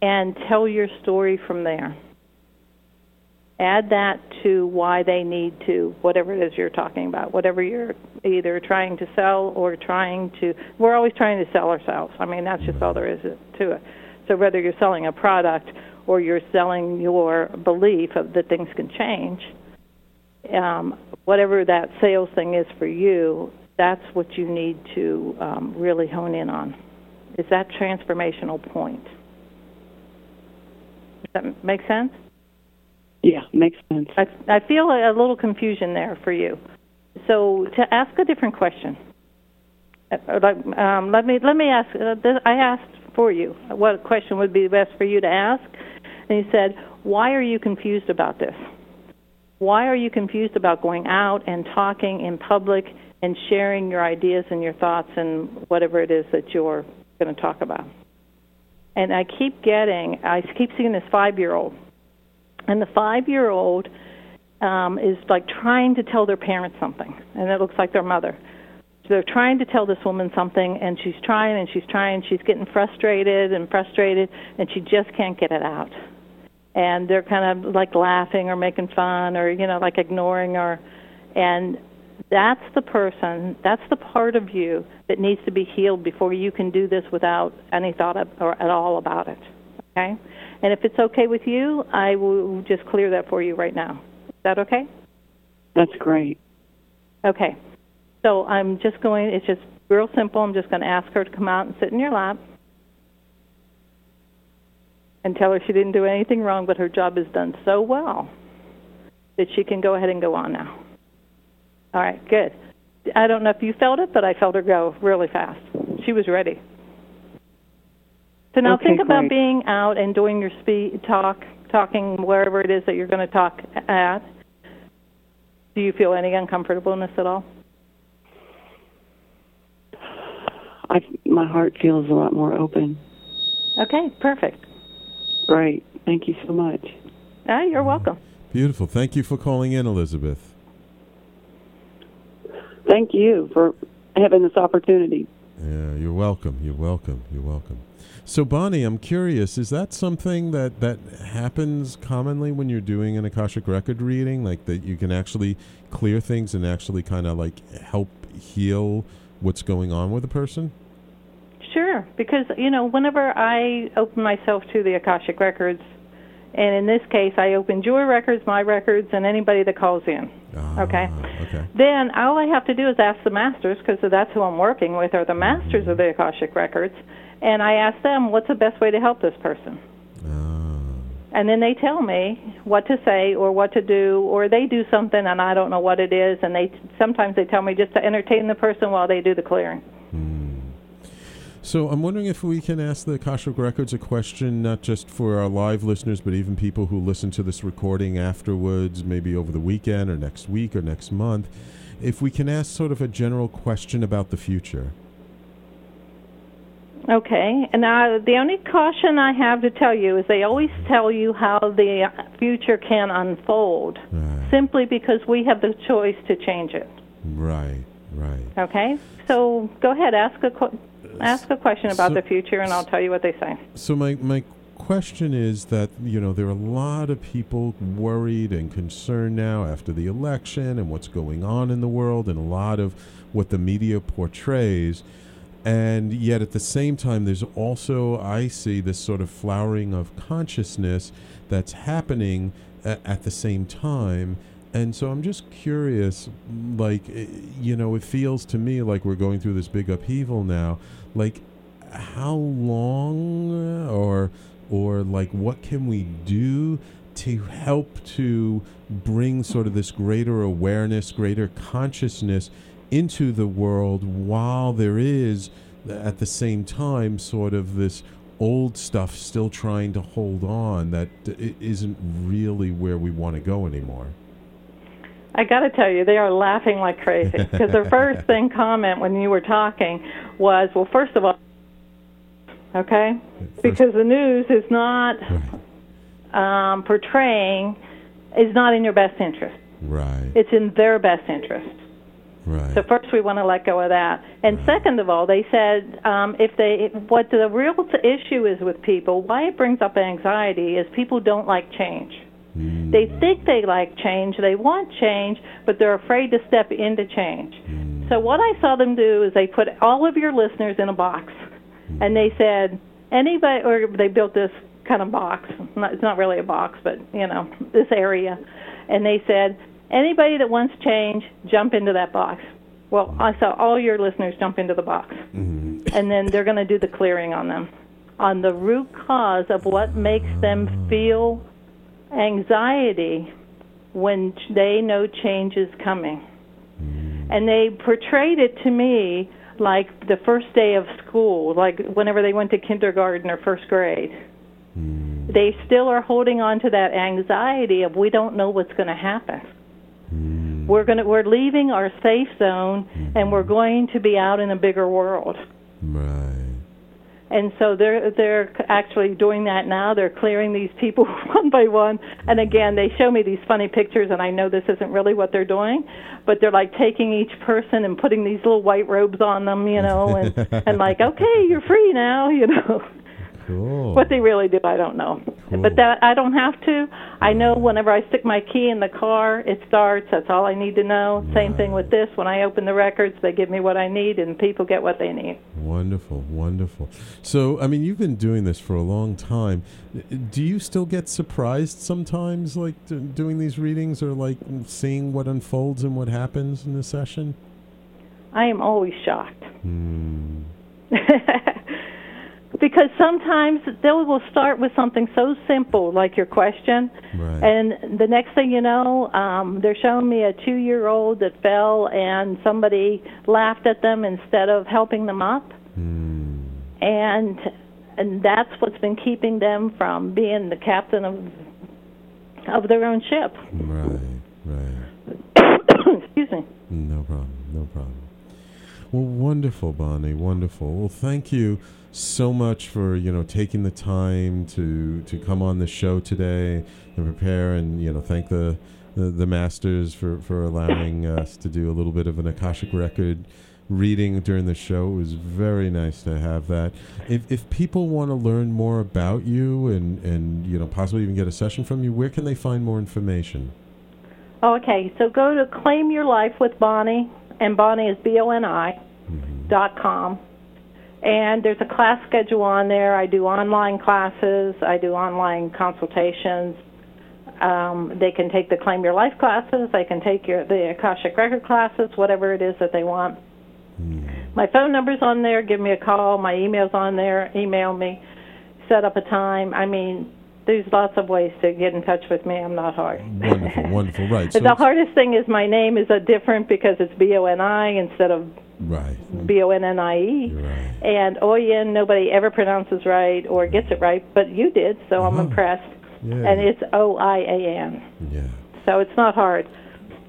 and tell your story from there. Add that to why they need to, whatever it is you're talking about, whatever you're either trying to sell or trying to. We're always trying to sell ourselves. I mean, that's just all there is to it. So whether you're selling a product or you're selling your belief of that things can change, um, whatever that sales thing is for you, that's what you need to um, really hone in on. Is that transformational point? Does that make sense? Yeah, makes sense. I, I feel a, little confusion there for you. So to ask a different question, uh, um, let me let me ask. Uh, this, I asked for you what question would be best for you to ask, and you said, "Why are you confused about this? Why are you confused about going out and talking in public and sharing your ideas and your thoughts and whatever it is that you're going to talk about?" And I keep getting, I keep seeing this five-year-old and the five year old um, is like trying to tell their parents something, and it looks like their mother. So they're trying to tell this woman something, and she's trying and she's trying. She's getting frustrated and frustrated, and she just can't get it out. And they're kind of like laughing or making fun or, you know, like ignoring her. And that's the person, that's the part of you that needs to be healed before you can do this without any thought of, or at all about it. Okay? And if it's okay with you, I will just clear that for you right now. Is that okay? That's great. Okay. So I'm just going, it's just real simple. I'm just going to ask her to come out and sit in your lap and tell her she didn't do anything wrong, but her job is done so well that she can go ahead and go on now. All right, good. I don't know if you felt it, but I felt her go really fast. She was ready. So now Okay, think about being out and doing your speed talk, talking wherever it is that you're going to talk at. Do you feel any uncomfortableness at all? I my heart feels a lot more open. Okay, perfect. Great. Thank you so much. Ah, you're welcome. Beautiful. Thank you for calling in, Elizabeth. Thank you for having this opportunity. Yeah, you're welcome. You're welcome. You're welcome. So, Boni, I'm curious: is that something that that happens commonly when you're doing an akashic record reading, like that you can actually clear things and actually kind of like help heal what's going on with a person? Sure, because you know, whenever I open myself to the Akashic records, and in this case, I open your records, my records, and anybody that calls in. Ah, okay. Okay. Then all I have to do is ask the masters, because that's who I'm working with, are the masters of the Akashic records, and I ask them what's the best way to help this person. Ah. And then they tell me what to say or what to do, or they do something and I don't know what it is, and they sometimes they tell me just to entertain the person while they do the clearing. Hmm. So I'm wondering if we can ask the Akashic Records a question, not just for our live listeners, but even people who listen to this recording afterwards, maybe over the weekend or next week or next month. If we can ask sort of a general question about the future. Okay, and now the only caution I have to tell you is they always tell you how the future can unfold, simply because we have the choice to change it. Right, right. Okay, so go ahead, ask a qu- ask a question about So- the future, and I'll tell you what they say. So my my question is that you know there are a lot of people worried and concerned now after the election and what's going on in the world and a lot of what the media portrays and yet at the same time there's also I see this sort of flowering of consciousness that's happening a- at the same time and so I'm just curious like eh, you know it feels to me like we're going through this big upheaval now. Like how long or or like what can we do to help to bring sort of this greater awareness greater consciousness into the world while there is at the same time sort of this old stuff still trying to hold on that isn't really where we want to go anymore I got to tell you, they are laughing like crazy. Because their first thing comment when you were talking was, well, first of all, okay, because the news is not um, portraying is not in your best interest. right. It's in their best interest. right. So first, we want to let go of that, and second of all, they said um, if they what the real issue is with people, why it brings up anxiety is people don't like change. Mm. They think they like change, they want change, but they're afraid to step into change. Mm. So what I saw them do is they put all of your listeners in a box, mm. and they said anybody, or they built this kind of box. It's not really a box, but you know this area, and they said anybody that wants change, jump into that box. Well, I saw all your listeners jump into the box, and then they're going to do the clearing on them, on the root cause of what makes them feel anxiety when they know change is coming. And they portrayed it to me like the first day of school, like whenever they went to kindergarten or first grade. Hmm. They still are holding on to that anxiety of we don't know what's going to happen. Hmm. We're going to we're leaving our safe zone and we're hmm. going to be out in a bigger world. right And so they're they're actually doing that now. They're clearing these people one by one. And again, they show me these funny pictures, and I know this isn't really what they're doing, but they're like taking each person and putting these little white robes on them, you know, and and like, okay, you're free now, you know. Cool What they really do, I don't know. But that I don't have to. I know whenever I stick my key in the car, it starts. That's all I need to know. Same thing with this. When I open the records, they give me what I need, and people get what they need. Wonderful, wonderful. So, I mean, you've been doing this for a long time. Do you still get surprised sometimes, like doing these readings, or like seeing what unfolds and what happens in the session? I am always shocked. Hmm. because sometimes they will start with something so simple like your question Right. and the next thing you know um they're showing me a 2 year old that fell and somebody laughed at them instead of helping them up and and that's what's been keeping them from being the captain of of their own ship Right, right. excuse me No problem, no problem. Well, wonderful, Boni. Wonderful. Well, thank you so much for you know taking the time to to come on the show today and prepare and you know thank the the, the masters for for allowing us to do a little bit of an akashic record reading during the show. It was very nice to have that. If if people want to learn more about you and and you know possibly even get a session from you, where can they find more information? Okay. So go to Claim Your Life with Boni, and Boni is B O N I dot com. And there's a class schedule on there. I do online classes. I do online consultations. Um, they can take the Claim Your Life classes. They can take your the Akashic Record classes, whatever it is that they want. My phone number's on there. Give me a call. My email's on there. Email me. Set up a time. I mean, there's lots of ways to get in touch with me. I'm not hard. Wonderful, wonderful. Right. the it's- hardest thing is my name is a different because it's B O N I instead of right. B O N N I E. And Oian nobody ever pronounces right or gets it right, but you did, so I'm impressed. Yeah. And it's O I A N. Yeah. So it's not hard.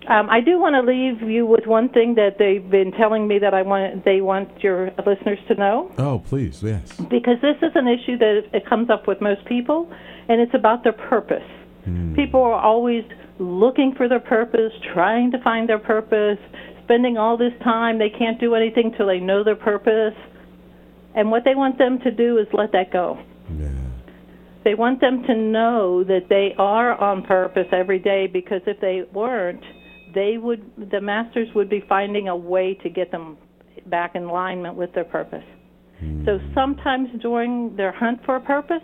Um, I do want to leave you with one thing that they've been telling me that I want they want your listeners to know Oh, please, yes. because this is an issue that it comes up with most people, and it's about their purpose. Hmm. People are always looking for their purpose, trying to find their purpose, spending all this time. They can't do anything till they know their purpose. And what they want them to do is let that go. They want them to know that they are on purpose every day because if they weren't, they would the masters would be finding a way to get them back in alignment with their purpose. So hmm. sometimes during their hunt for a purpose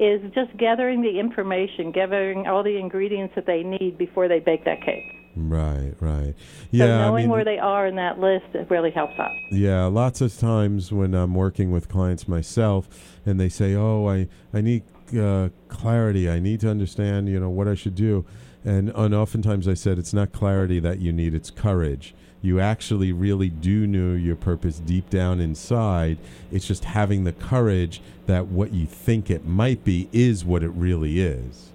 is just gathering the information, gathering all the ingredients that they need before they bake that cake. Right, right. so Yeah, I knowing mean, where they are in that list it really helps out. Yeah, lots of times when I'm working with clients myself, and they say, "Oh, I I need uh, clarity. I need to understand, you know, what I should do," and and oftentimes I said, "It's not clarity that you need; it's courage." You actually really do know your purpose deep down inside. It's just having the courage that what you think it might be is what it really is.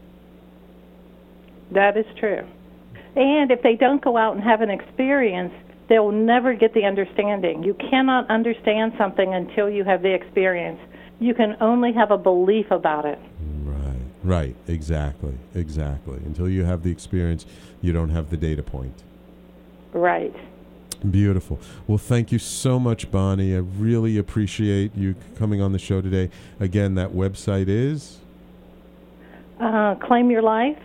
That is true. And if they don't go out and have an experience, they'll never get the understanding. You cannot understand something until you have the experience. You can only have a belief about it. Right, right, exactly, exactly. Until you have the experience, you don't have the data point. Right. Beautiful. Well, thank you so much, Boni. I really appreciate you coming on the show today. Again, that website is Uh, claim your life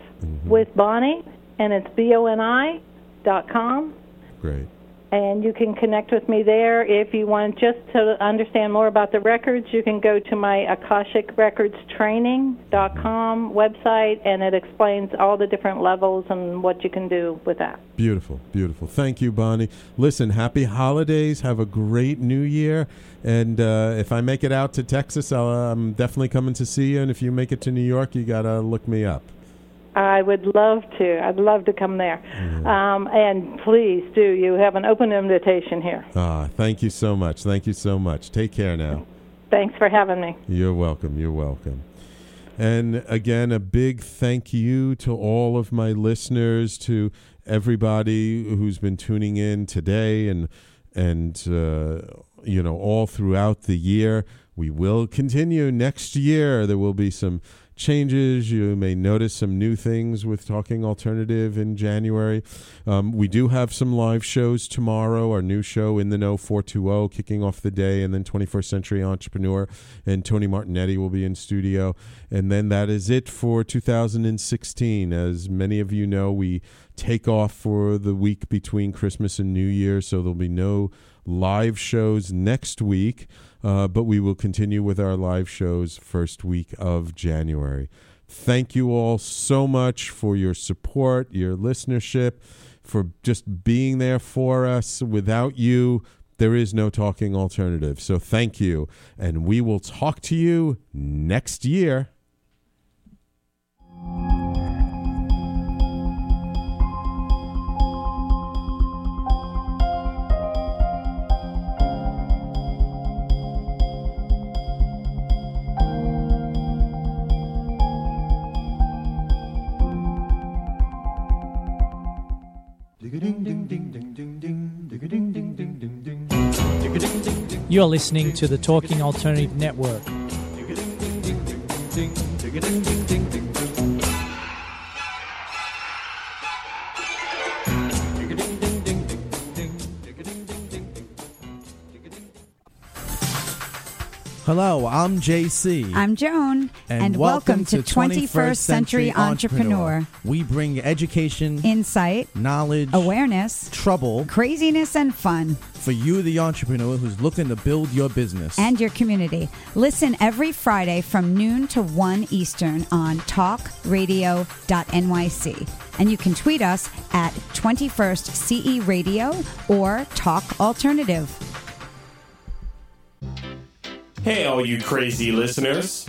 with Boni, and it's B O N I dot com. great. And you can connect with me there. If you want just to understand more about the records, you can go to my AkashicRecordsTraining.com website, and it explains all the different levels and what you can do with that. Beautiful, beautiful. Thank you, Boni. Listen, happy holidays. Have a great new year. And uh, if I make it out to Texas, uh, I'm definitely coming to see you. And if you make it to New York, you got to look me up. I would love to. I'd love to come there. Um, and please do. You have an open invitation here. Ah, thank you so much. Thank you so much. Take care now. Thanks for having me. You're welcome. You're welcome. And again, a big thank you to all of my listeners, to everybody who's been tuning in today and and uh, you know all throughout the year. We will continue next year. There will be some changes. You may notice some new things with Talking Alternative in January. Um, we do have some live shows tomorrow. Our new show, In the Know 420, kicking off the day, and then 21st Century Entrepreneur and Tony Martinetti will be in studio. And then that is it for 2016. As many of you know, we take off for the week between Christmas and New Year, so there'll be no live shows next week, uh, but we will continue with our live shows first week of January. Thank you all so much for your support, your listenership, for just being there for us. Without you, there is no talking alternative. So thank you. And we will talk to you next year. You're listening to the Talking Alternative Network. Hello, I'm JC. I'm Joan, and, welcome, to 21st Century Entrepreneur. We bring education, Insight, knowledge, awareness, trouble craziness, and fun, for you, the entrepreneur who's looking to build your business. and your community. Listen every Friday from noon to 1 Eastern on talkradio.nyc. And you can tweet us at 21st CE Radio or Talk Alternative. Hey, all you crazy listeners.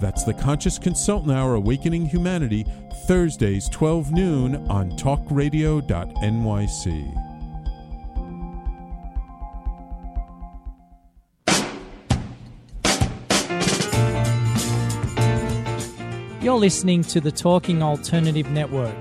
That's The Conscious Consultant Hour Awakening Humanity, Thursdays, 12 noon on talkradio.nyc. You're listening to the Talking Alternative Network.